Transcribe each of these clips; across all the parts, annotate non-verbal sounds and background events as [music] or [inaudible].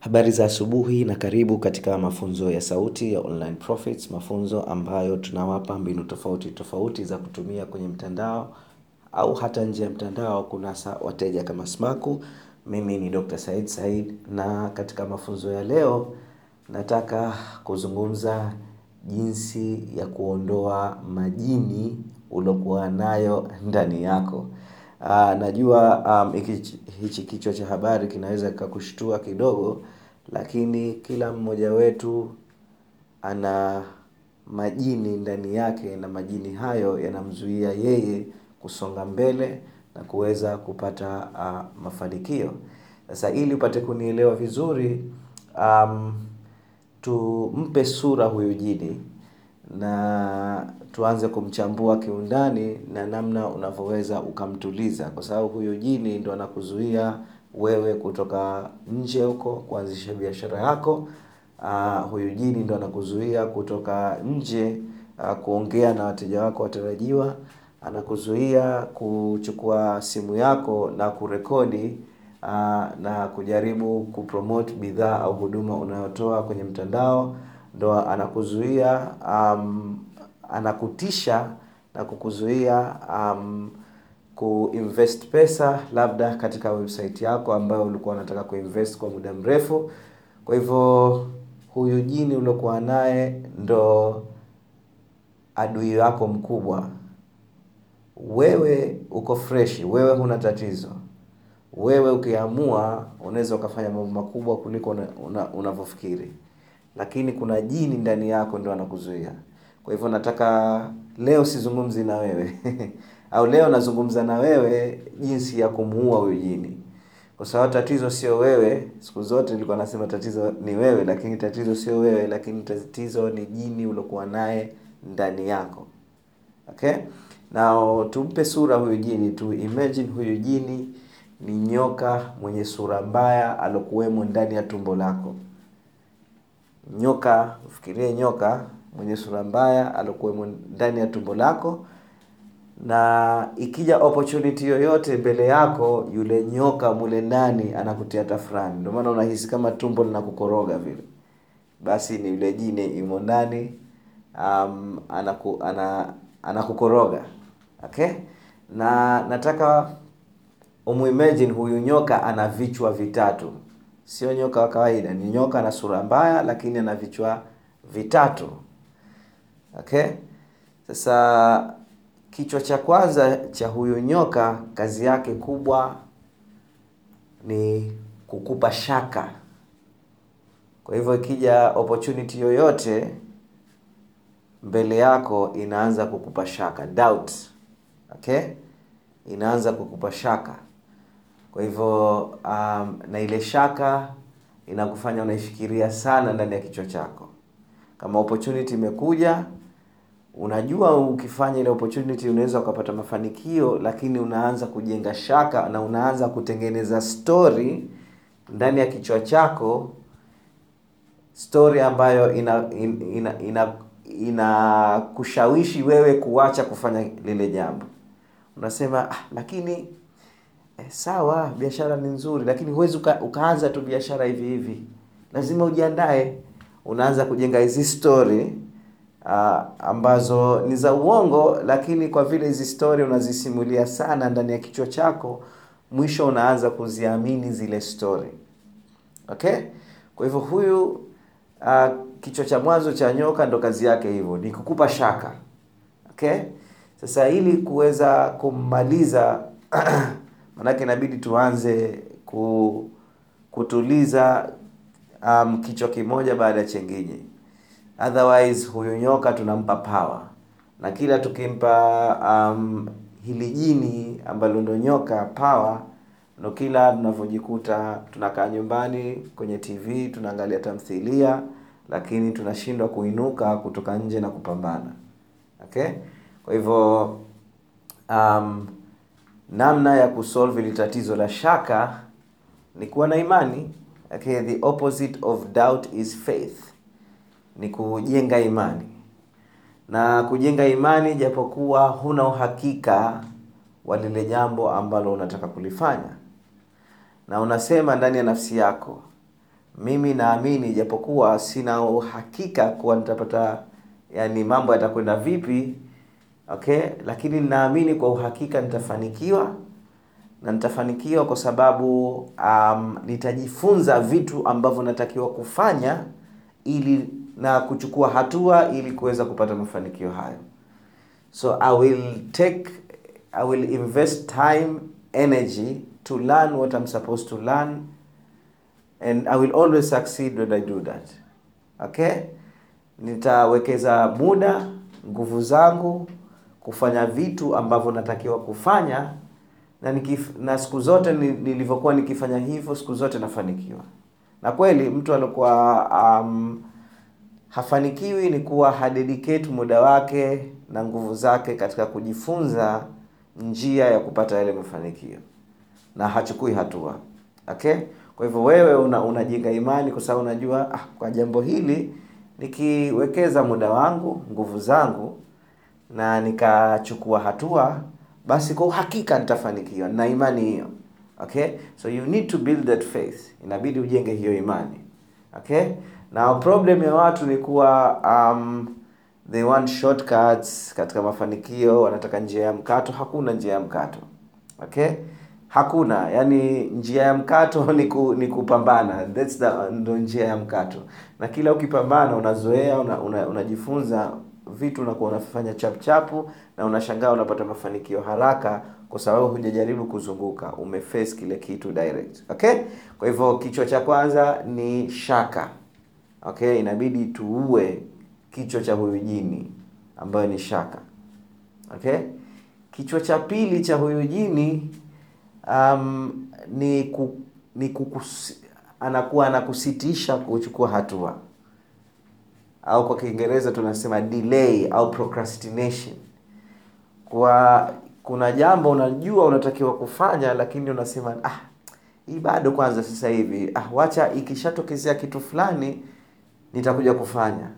Habari za asubuhi na karibu katika mafunzo ya sauti ya online profits, mafunzo ambayo tunawapa mbinu tofauti tofauti za kutumia kwenye mtandao au hata nje ya mtandao kunasa wateja kama smaku. Mimi ni Dr. Said Said na katika mafunzo ya leo nataka kuzungumza jinsi ya kuondoa majini uliokuwa nayo ndani yako. Najua hichi kichwa cha habari kinaweza kikakushtua kidogo Lakini kila mmoja wetu ana majini ndani yake na majini hayo yanamzuia yeye kusonga mbele na kuweza kupata mafanikio. Sasa ili upate kunielewa vizuri Tumpe sura huyu jini na tuanze kumchambua kiundani na namna unavyoweza ukamtuliza Kwa sababu huyu jini ndo anakuzuia wewe kutoka nje huko kuanzisha biashara yako. Huyu jini ndo anakuzuia kutoka nje kuongea na wateja wako watarajiwa. Anakuzuia kuchukua simu yako na kurekodi na kujaribu kupromote bidhaa au huduma unayotoa kwenye mtandao ndo anakuzuia, anakutisha na kukuzuia kuinvest pesa labda katika website yako ambayo ulikuwa unataka kuinvest kwa muda mrefu. Kwa hivyo huyu jini uliokuwa naye ndo adui wako mkubwa. Wewe uko freshi, wewe huna tatizo. Wewe ukiamua, unaweza ukafanya mambo makubwa kuliko unavyofikiri Lakini kuna jini ndani yako ndo anakuzuia. Kwa hivyo nataka leo sizungumzi na wewe. [laughs] Au leo nazungumza na wewe jinsi ya kumuua huyu jini. Kwa sababu tatizo sio wewe siku zote nilikuwa nasema tatizo ni wewe Lakini tatizo sio wewe Lakini tatizo ni jini uliokuwa naye ndani yako. Okay? Na tumpe sura huyu jini tu imagine huyu jini ni nyoka mwenye sura mbaya alokuwemo ndani ya tumbo lako nyoka, fikirie nyoka mwenye sura mbaya alokuwemo ndani ya tumbo lako na ikija opportunity yoyote mbele yako yule nyoka mule ndani anakutia tafurani, ndio maana unahisi kama tumbo linakukoroga vile. Basi ni yule jini imo ndani um, anaku, ana, anakukoroga. Okay? Na nataka umuimagine huyu nyoka ana vichwa vitatu Sio nyoka wa kawaida ni nyoka na sura mbaya Lakini ana vichwa vitatu. Okay? Sasa kichwa cha kwanza cha huyu nyoka kazi yake kubwa ni kukupa shaka. Kwa hivyo ikija opportunity yoyote mbele yako inaanza kukupa shaka Doubt. Okay? Inaanza kukupa shaka Kwa hivyo um, na ile shaka inakufanya unaifikiria sana ndani ya kichwa chako. Kama opportunity imekuja Unajua ukifanya ile opportunity unaweza ukapata mafanikio Lakini unaanza kujenga shaka na unaanza kutengeneza story ndani ya kichwa chako Story ambayo ina, ina, ina, ina wewe kuacha kufanya lile jambo. Unasema, ah, lakini eh, sawa biashara ni nzuri Lakini huwezi uka, ukaanza tu biashara hivi hivi Lazima ujiandae Unaanza kujenga hizi story uh, ambazo ni za uongo Lakini kwa vile hizi story unazisimulia sana ndani ya kichwa chako Mwisho unaanza kuziamini zile story Okay? Kwa hivyo huyu uh, kichwa cha mwanzo cha nyoka ndo kazi yake hivyo ni kukupa shaka Okay? Sasa ili kuweza kummaliza [clears throat] Manake inabidi tuanze kutuliza um, kichwa kimoja baada ya chengine. Otherwise huyu nyoka tunampa power. Na kila tukimpa um, hili jini ambalo ndo nyoka power ndo kila tunavyojikuta tunakaa nyumbani kwenye TV tunaangalia tamthilia Lakini tunashindwa kuinuka kutoka nje na kupambana. Okay? Kwa hivyo um, namna ya kusolve ili tatizo la shaka ni kuwa na imani. Okay, the opposite of doubt is faith. Ni kujenga imani. Na kujenga imani japokuwa huna uhakika wa lile jambo ambalo unataka kulifanya. Na unasema ndani ya nafsi yako mimi naamini japokuwa sina uhakika kuwa nitapata yani mambo yatakwenda vipi okay? Lakini ninaamini kwa uhakika nitafanikiwa na nitafanikiwa kwa sababu um, nitajifunza vitu ambavyo natakiwa kufanya ili na kuchukua hatua ili kuweza kupata mafanikio hayo. So i will take i will invest time energy to learn what i'm supposed to learn and i will always succeed when i do that. Okay? Nitawekeza muda nguvu zangu kufanya vitu ambavyo natakiwa kufanya na nikif, na siku zote nilivyokuwa nikifanya hivyo siku zote nafanikiwa. Na kweli mtu alikuwa um, hafanikiwi ni kuwa hadedicate muda wake na nguvu zake katika kujifunza njia ya kupata yale mafanikio. Na hachukui hatua okay? Kwa hivyo wewe una, imani kwa sababu unajua ah, kwa jambo hili nikiwekeza muda wangu nguvu zangu na nikachukua hatua basi kwa uhakika nitafanikiwa na imani hiyo okay? So you need to build that faith. Inabidi ujenge hiyo imani okay? Na problem ya watu ni kuwa um, they want shortcuts katika mafanikio wanataka njia ya mkato hakuna njia ya mkato okay? Hakuna yani njia ya mkato [laughs] ni, ku, ni kupambana That's the, ndo njia ya mkato. Na kila ukipambana unazoea unajifunza una, una vitu unakuwa unafanya chapchapu na unashangaa unapata mafanikio haraka kwa sababu hujajaribu kuzunguka. Umeface kile kitu direct okay? Kwa hivyo kichwa cha kwanza ni shaka okay? Inabidi tuue kichwa cha huyu jini ambayo ni shaka okay? Kichwa cha pili cha huyu jini um, ni, ku, ni kukus, anakuwa anakusitisha kuchukua hatua au kwa kiingereza tunasema delay au procrastination. Kwa kuna jambo unajua unatakiwa kufanya lakini unasema ah hii bado kwanza sasa hivi. Ah wacha ikishatokezea kitu fulani nitakuja kufanya.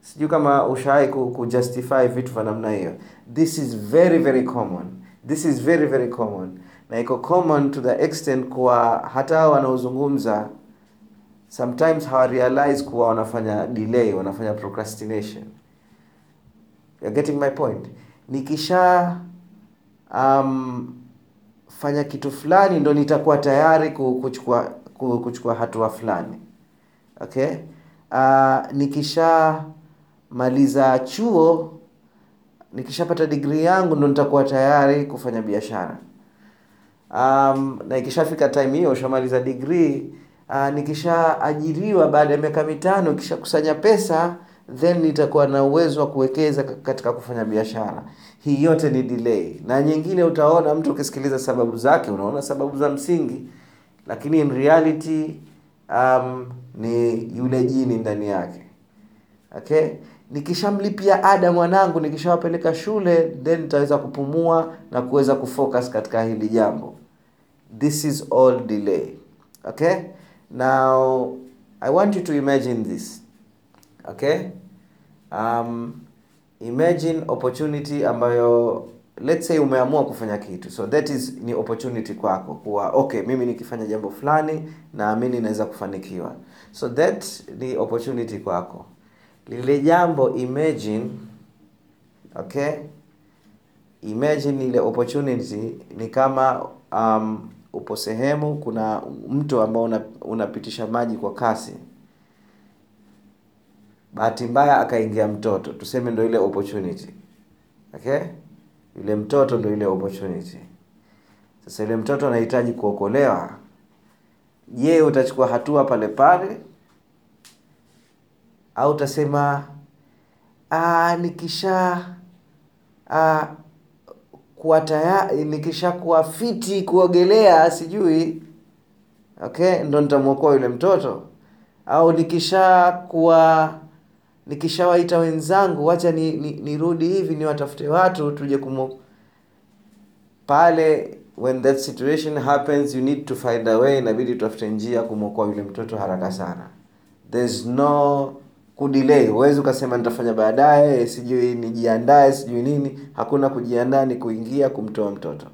Sijui kama ushawai kujustify vitu vya namna hiyo. This is very very common. This is very very common. Na iko common to the extent kuwa hata wanaozungumza sometimes hawarealize kuwa wanafanya delay wanafanya procrastination. You're getting my point? Nikisha um, fanya kitu fulani ndo nitakuwa tayari kuchukua kuchukua hatua fulani. Okay? Uh, nikishamaliza chuo nikishapata degree yangu ndo nitakuwa tayari kufanya biashara. Um, na ikishafika time hiyo ushamaliza degree uh, nikishaajiriwa baada ya miaka mitano kishakusanya pesa then nitakuwa na uwezo wa kuwekeza katika kufanya biashara. Hii yote ni delay. Na nyingine utaona mtu ukisikiliza sababu zake unaona sababu za msingi. Lakini in reality um, ni yule jini ndani yake. Okay? Nikishamlipia ada mwanangu nikishawapeleka shule then nitaweza kupumua na kuweza kufocus katika hili jambo. This is all delay. Okay now i want you to imagine this okay? Um, imagine opportunity ambayo let's say umeamua kufanya kitu. So that is ni opportunity kwako kuwa okay mimi nikifanya jambo fulani naamini naweza kufanikiwa. So that ni opportunity kwako. Lile jambo imagine okay? Imagine ile opportunity ni kama um, upo sehemu kuna mto ambao una, unapitisha maji kwa kasi. Bahati mbaya akaingia mtoto. Tuseme ndo ile opportunity. Okay? Yule mtoto ndo ile opportunity. Sasa yule mtoto anahitaji kuokolewa. Je utachukua hatua pale pale? Au utasema "Ah, nikisha ah, kuwa tayari nikisha kuwa fiti kuogelea sijui. Okay ndo nitamwokoa yule mtoto. Au nikishakuwa nikishawaita wenzangu wacha ni, ni, nirudi hivi niwatafute watu tuje kumo pale when that situation happens you need to find a way inabidi tutafute njia kumwokoa yule mtoto haraka sana. There's no kudelay huwezi ukasema nitafanya baadaye sijui nijiandae sijui nini. Hakuna kujiandaa ni kuingia kumtoa mtoto.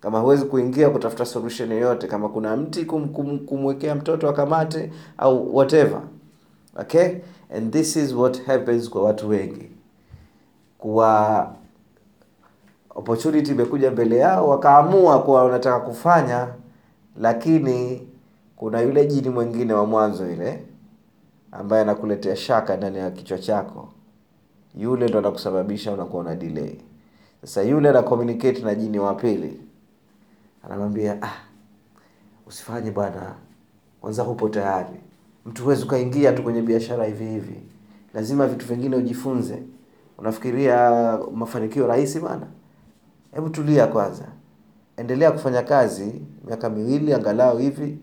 Kama huwezi kuingia kutafuta solution yoyote kama kuna mti kum, kum, kumwekea mtoto akamate au whatever. Okay? And this is what happens kwa watu wengi. Kuwa opportunity imekuja mbele yao wakaamua kuwa wanataka kufanya lakini kuna yule jini mwingine wa mwanzo ile ambaye anakuletea shaka ndani ya kichwa chako yule ndo anakusababisha unakuwa na delay. Sasa yule ana communicate na jini wa pili anamwambia ah, usifanye bwana kwanza hupo tayari. Mtu huwezi ukaingia tu kwenye biashara hivi hivi. Lazima vitu vingine ujifunze. Unafikiria mafanikio rahisi bwana? hebu tulia kwanza. Endelea kufanya kazi miaka miwili angalau hivi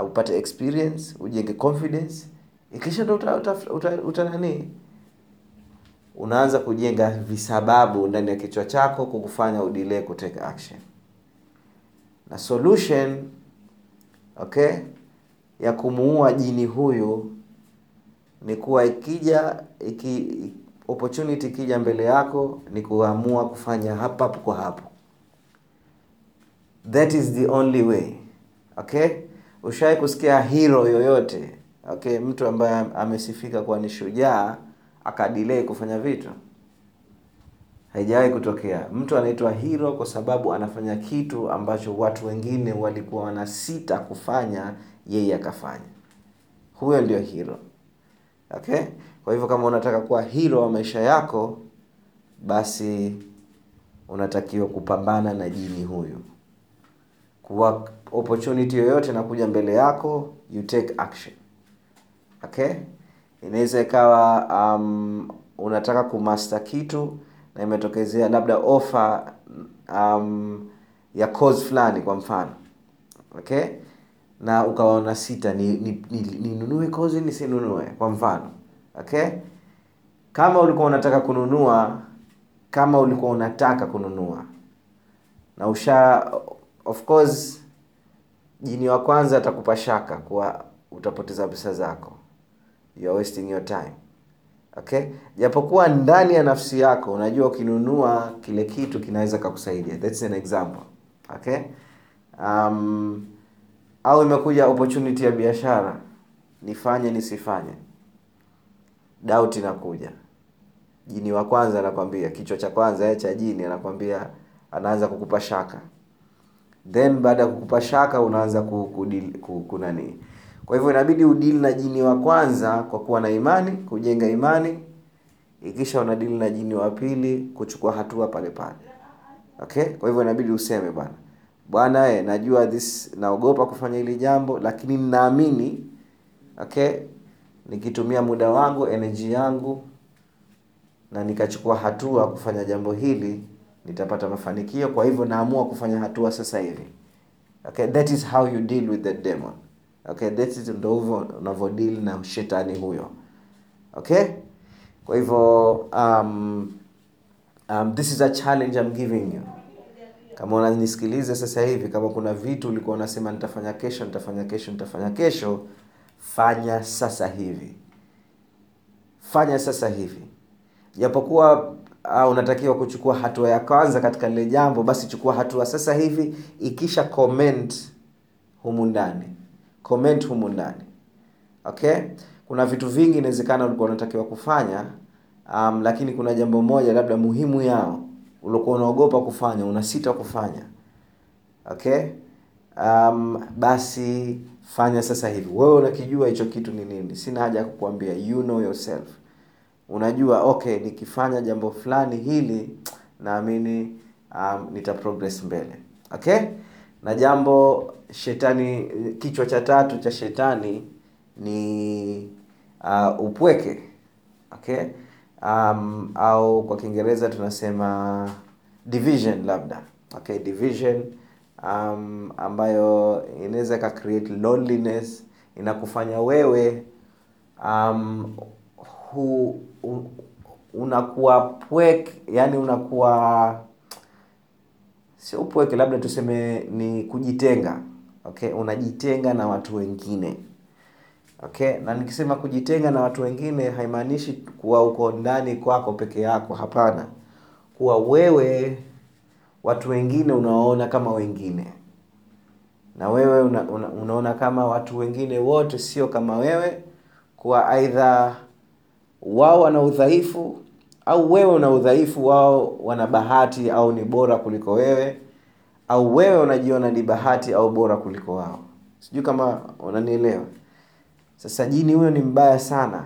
uh, upate experience ujenge confidence ikisha ndo uta, unaanza kujenga visababu ndani ya kichwa chako kukufanya udelay kutake action. Na solution okay ya kumuua jini huyu ni kuwa ikija iki opportunity ikija mbele yako ni kuamua kufanya hapa hapo kwa hapo. That is the only way okay? Ushawai kusikia hero yoyote okay mtu ambaye amesifika kuwa ni shujaa akadelay kufanya vitu. Haijawahi kutokea. Mtu anaitwa hero kwa sababu anafanya kitu ambacho watu wengine walikuwa wanasita kufanya yeye akafanya. Huyo ndio hero. Okay? Kwa hivyo kama unataka kuwa hero wa maisha yako basi unatakiwa kupambana na jini huyu. Kuwa opportunity yoyote inakuja mbele yako you take action okay? Inaweza ikawa um, unataka kumaster kitu na imetokezea labda offer um, ya course fulani kwa mfano. Okay? Na ukawaona sita ninunue ni, ni, ni nisinunue kwa mfano. Okay? Kama ulikuwa unataka kununua kama ulikuwa unataka kununua. Na usha of course jini wa kwanza atakupa shaka kuwa utapoteza pesa zako you are wasting your time. Okay? Japokuwa ndani ya nafsi yako unajua ukinunua kile kitu kinaweza kakusaidia that's an example. Okay? Um, au imekuja opportunity ya biashara. Nifanye nisifanye. Doubt inakuja. Jini wa kwanza anakwambia kichwa cha kwanza cha jini anakwambia anaanza kukupa shaka. Then baada ya kukupa shaka unaanza kunani kwa hivyo inabidi udili na jini wa kwanza kwa kuwa na imani kujenga imani ikisha unadili na jini wa pili kuchukua hatua pale pale. Okay? Kwa hivyo inabidi useme bwana. Bwana e, najua this naogopa kufanya hili jambo lakini ninaamini okay nikitumia muda wangu energy yangu na nikachukua hatua kufanya jambo hili nitapata mafanikio. Kwa hivyo naamua kufanya hatua sasa hivi. Okay? That is how you deal with the demon okay that is ndo hivyo unavyodeal na shetani huyo. Okay? Kwa hivyo um, um, this is a challenge I'm giving you. Kama unanisikiliza sasa hivi kama kuna vitu ulikuwa unasema nitafanya kesho nitafanya kesho nitafanya kesho fanya sasa hivi. Fanya sasa hivi. Japokuwa uh, unatakiwa kuchukua hatua ya kwanza katika lile jambo basi chukua hatua sasa hivi ikisha comment humu ndani comment humu ndani. Okay? Kuna vitu vingi inawezekana ulikuwa unatakiwa kufanya um, lakini kuna jambo moja labda muhimu yao ulikuwa unaogopa kufanya unasita kufanya. Okay? Um, basi fanya sasa hivi. Wewe unakijua hicho kitu ni nini? Sina haja ya kukuambia. You know yourself. Unajua okay nikifanya jambo fulani hili naamini um, nita progress mbele. Okay na jambo shetani kichwa cha tatu cha shetani ni uh, upweke okay? Um, au kwa kiingereza tunasema division labda okay? Division um, ambayo inaweza create loneliness inakufanya wewe um, hu, un, unakuwa pweke yani unakuwa sio upweke labda tuseme ni kujitenga okay? Unajitenga na watu wengine okay? Na nikisema kujitenga na watu wengine haimaanishi kuwa uko ndani kwako peke yako hapana. Kuwa wewe watu wengine unawaona kama wengine. Na wewe una, una, unaona kama watu wengine wote sio kama wewe. Kuwa aidha wao wana udhaifu au wewe una udhaifu wao wana bahati au ni bora kuliko wewe? Au wewe unajiona ni bahati au bora kuliko wao? Sijui kama unanielewa. Sasa jini huyo ni mbaya sana.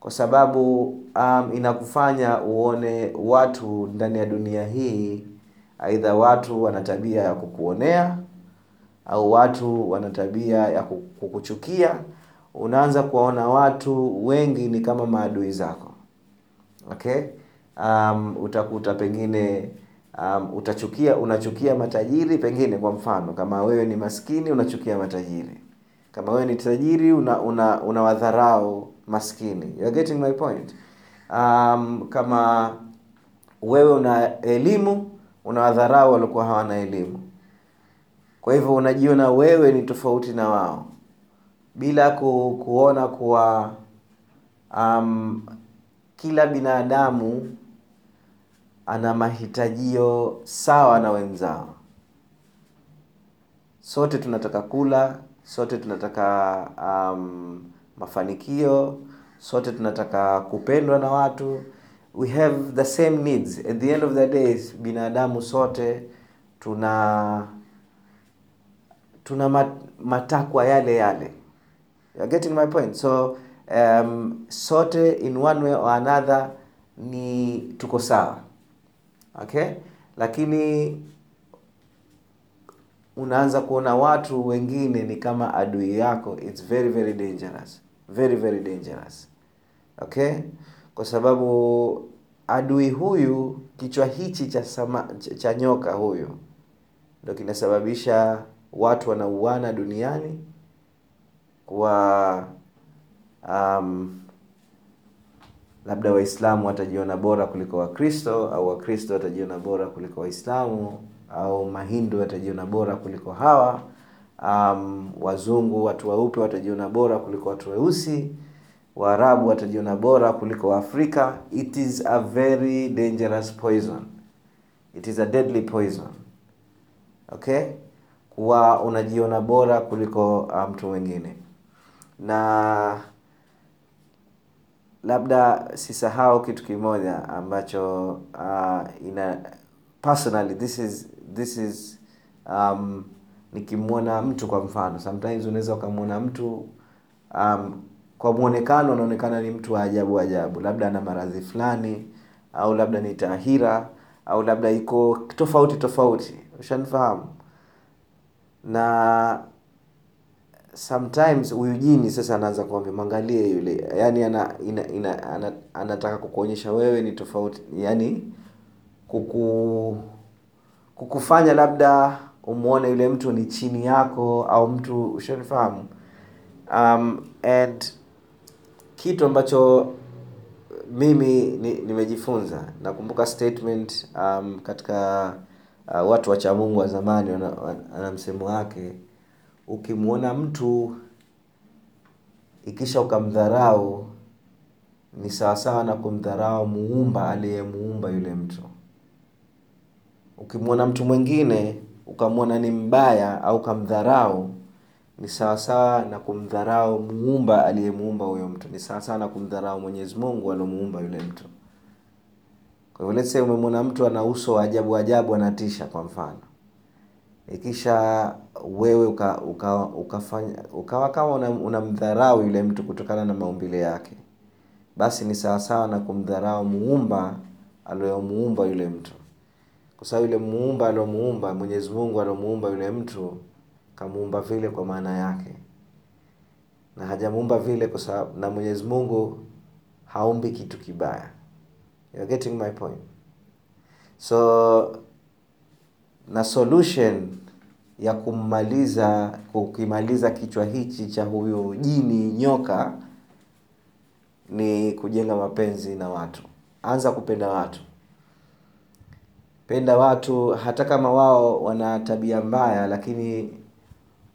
Kwa sababu um, inakufanya uone watu ndani ya dunia hii aidha watu wana tabia ya kukuonea au watu wana tabia ya kukuchukia. Unaanza kuwaona watu wengi ni kama maadui zako okay? Um, utakuta pengine um, utachukia unachukia matajiri pengine kwa mfano. Kama wewe ni maskini unachukia matajiri. Kama wewe ni tajiri una, una, una wadharau maskini You're getting my point? Um, kama wewe una elimu una wadharau waliokuwa hawana elimu. Kwa hivyo unajiona wewe ni tofauti na wao. Bila ku, kuona kuwa um, kila binadamu ana mahitajio sawa na wenzao. Sote tunataka kula sote tunataka um, mafanikio sote tunataka kupendwa na watu. We have the same needs. At the end of the day binadamu sote tuna tuna matakwa yale yale. You're getting my point? So um, sote in one way or another ni tuko sawa. Okay? Lakini unaanza kuona watu wengine ni kama adui yako it's very very dangerous. Very very dangerous. Okay? Kwa sababu adui huyu kichwa hichi cha sama, cha, nyoka huyu ndo kinasababisha watu wanauana duniani kwa um, labda waislamu watajiona bora kuliko wakristo au wakristo watajiona bora kuliko waislamu au mahindu watajiona bora kuliko hawa. Um, wazungu watu weupe watajiona bora kuliko watu weusi. Waarabu watajiona bora kuliko waafrika. It is a very dangerous poison. It is a deadly poison. Okay? Kuwa unajiona bora kuliko mtu mwingine. Na labda sisahau kitu kimoja ambacho uh, ina personally this is this is um, nikimwona mtu kwa mfano. Sometimes unaweza ukamwona mtu um, kwa mwonekano anaonekana ni mtu wa ajabu ajabu. Labda ana maradhi fulani au labda ni tahira au labda iko tofauti tofauti. Ushanifahamu na sometimes huyu jini sasa anaanza kuambia mwangalie yule. Yani ana, ina, ina, ana, anataka kukuonyesha wewe ni tofauti yani kuku kukufanya labda umwone yule mtu ni chini yako au mtu ushanifahamu. Um, and kitu ambacho mimi nimejifunza ni nakumbuka statement um, katika uh, watu wachamungu wa zamani wana ana msemo wake ukimwona mtu ikisha ukamdharau ni sawasawa na kumdharau muumba aliyemuumba yule mtu. Ukimwona mtu mwingine ukamwona ni mbaya au kamdharau ni sawasawa na kumdharau muumba aliyemuumba huyo mtu. Ni sawasawa na kumdharau mwenyezi mungu aliomuumba yule mtu. Kwa hivyo umemwona mtu ana uso wa ajabu ajabu anatisha kwa mfano ikisha wewe uka, uka, ukafanya ukawa kama unamdharau una yule mtu kutokana na maumbile yake. Basi ni sawasawa na kumdharau muumba aliyomuumba yule mtu. Kwa sababu yule muumba aliomuumba mwenyezi mungu aliomuumba yule mtu kamuumba vile kwa maana yake. Na hajamuumba vile kwa sababu na mwenyezi mungu haumbi kitu kibaya. You're getting my point. So na solution ya kummaliza kukimaliza kichwa hichi cha huyu jini nyoka ni kujenga mapenzi na watu. Anza kupenda watu. Penda watu hata kama wao wana tabia mbaya lakini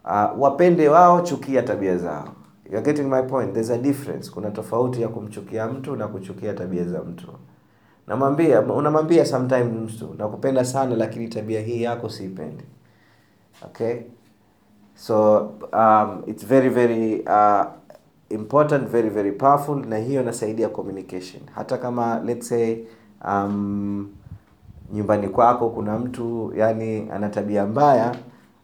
uh, wapende wao chukia tabia zao. You're getting my point. There's a difference. Kuna tofauti ya kumchukia mtu na kuchukia tabia za mtu namwambia unamwambia sometimes mtu nakupenda sana lakini tabia hii yako siipendi. Okay? So um, it's very very uh, important very very powerful na hiyo inasaidia communication. Hata kama let's say um, nyumbani kwako kuna mtu yani ana tabia mbaya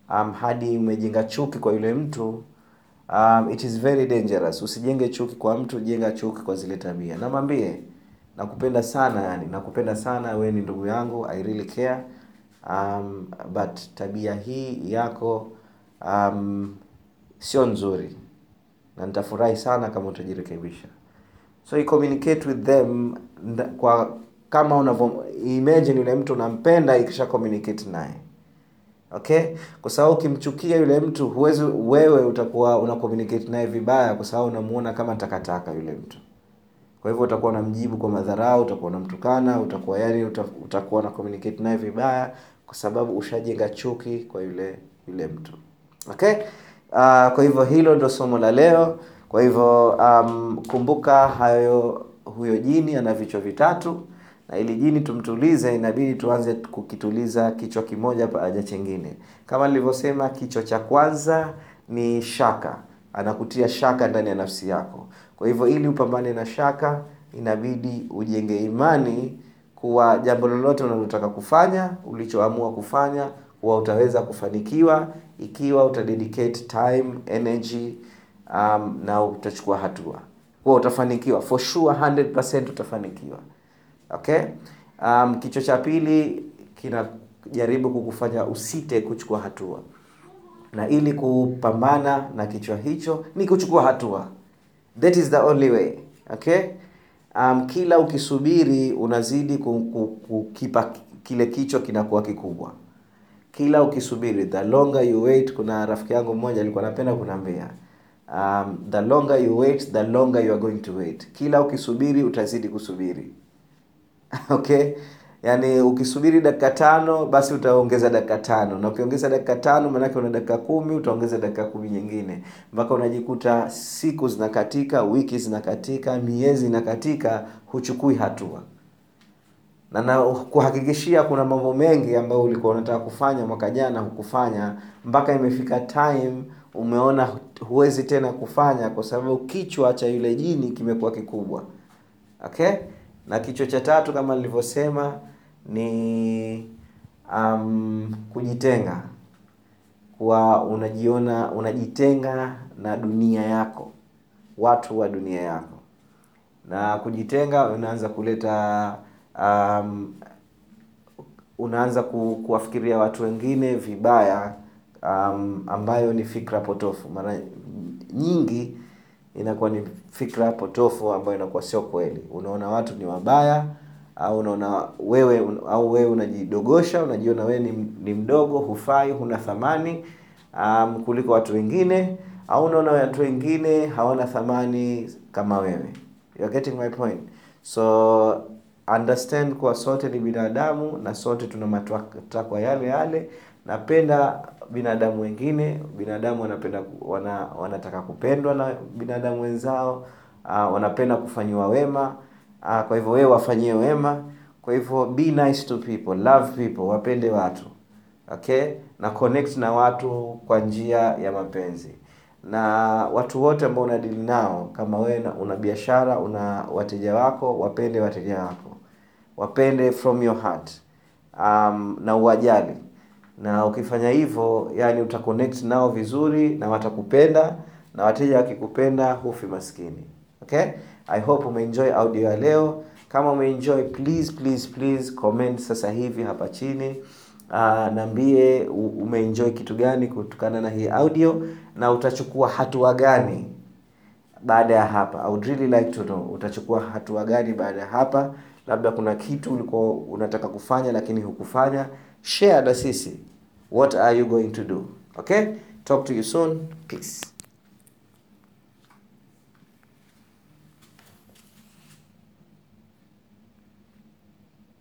um, hadi umejenga chuki kwa yule mtu um, it is very dangerous. Usijenge chuki kwa mtu jenga chuki kwa zile tabia. Namwambie nakupenda sana yani nakupenda sana we ni ndugu yangu i really care. Um, but tabia hii yako um, sio nzuri. Na nitafurahi sana kama utajirekebisha. So you communicate with them kwa kama unavyo imagine yule mtu unampenda ikisha communicate naye. Okay? Kwa sababu ukimchukia yule mtu huwezi wewe utakuwa una communicate naye vibaya kwa sababu unamuona kama takataka yule mtu kwa hivyo utakuwa unamjibu kwa madharau utakuwa unamtukana utakuwa yani utakuwa na communicate naye vibaya kwa sababu ushajenga chuki kwa yule yule mtu. Okay? Uh, kwa hivyo hilo ndo somo la leo. Kwa hivyo um, kumbuka hayo huyo jini ana vichwa vitatu. Na ili jini tumtulize inabidi tuanze kukituliza kichwa kimoja pamoja chengine. Kama nilivyosema kichwa cha kwanza ni shaka. Anakutia shaka ndani ya nafsi yako kwa hivyo ili upambane na shaka inabidi ujenge imani kuwa jambo lolote unalotaka kufanya ulichoamua kufanya huwa utaweza kufanikiwa ikiwa utadedicate time energy um, na utachukua hatua. Huwa utafanikiwa for sure 100% utafanikiwa. Okay? Um, kichwa cha pili kinajaribu kukufanya usite kuchukua hatua. Na ili kupambana na kichwa hicho ni kuchukua hatua that is the only way okay? Um, kila ukisubiri unazidi ku- ku- kukipa kile kichwa kinakuwa kikubwa. Kila ukisubiri the longer you wait kuna rafiki yangu mmoja alikuwa anapenda kunaambia um, the longer you wait the longer you are going to wait. Kila ukisubiri utazidi kusubiri [laughs] okay yaani ukisubiri dakika tano basi utaongeza dakika tano. Na ukiongeza dakika tano maanake una dakika kumi utaongeza dakika kumi nyingine. Mpaka unajikuta siku zinakatika wiki zinakatika miezi inakatika huchukui hatua. Na na kuhakikishia kuna mambo mengi ambayo ulikuwa unataka kufanya mwaka jana hukufanya. Mpaka imefika time umeona huwezi tena kufanya kwa sababu kichwa cha yule jini kimekuwa kikubwa. Okay? Na kichwa cha tatu kama nilivyosema ni um, kujitenga. Kuwa unajiona unajitenga na dunia yako. Watu wa dunia yako. Na kujitenga unaanza kuleta um, unaanza ku, kuwafikiria watu wengine vibaya um, ambayo ni fikra potofu. Mara nyingi inakuwa ni fikra potofu ambayo inakuwa sio kweli. Unaona watu ni wabaya au unaona wewe au wewe unajidogosha unajiona wewe ni, ni mdogo hufai huna thamani um, kuliko watu wengine au unaona watu wengine hawana thamani kama wewe. You're getting my point. So understand kuwa sote ni binadamu na sote tuna matakwa yale yale. Napenda binadamu wengine binadamu wanapenda wana, wanataka kupendwa na binadamu wenzao uh, wanapenda kufanyiwa wema uh, kwa hivyo wewe wafanyie wema. Kwa hivyo be nice to people love people wapende watu. Okay? Na connect na watu kwa njia ya mapenzi. Na watu wote ambao unadili nao kama wewe una biashara una wateja wako wapende wateja wako. Wapende from your heart. Um, na uwajali. Na ukifanya hivyo yani utaconnect nao vizuri na watakupenda na wateja wakikupenda hufi maskini. Okay i hope umeenjoy audio ya leo. Kama umeenjoy please please please comment sasa hivi hapa chini. Uh, naambie umeenjoy kitu gani kutokana na hii audio na utachukua hatua gani baada ya hapa? I would really like to know utachukua hatua gani baada ya hapa? Labda kuna kitu ulikuwa unataka kufanya lakini hukufanya. Share na sisi. What are you going to do? Okay? Talk to you soon. Peace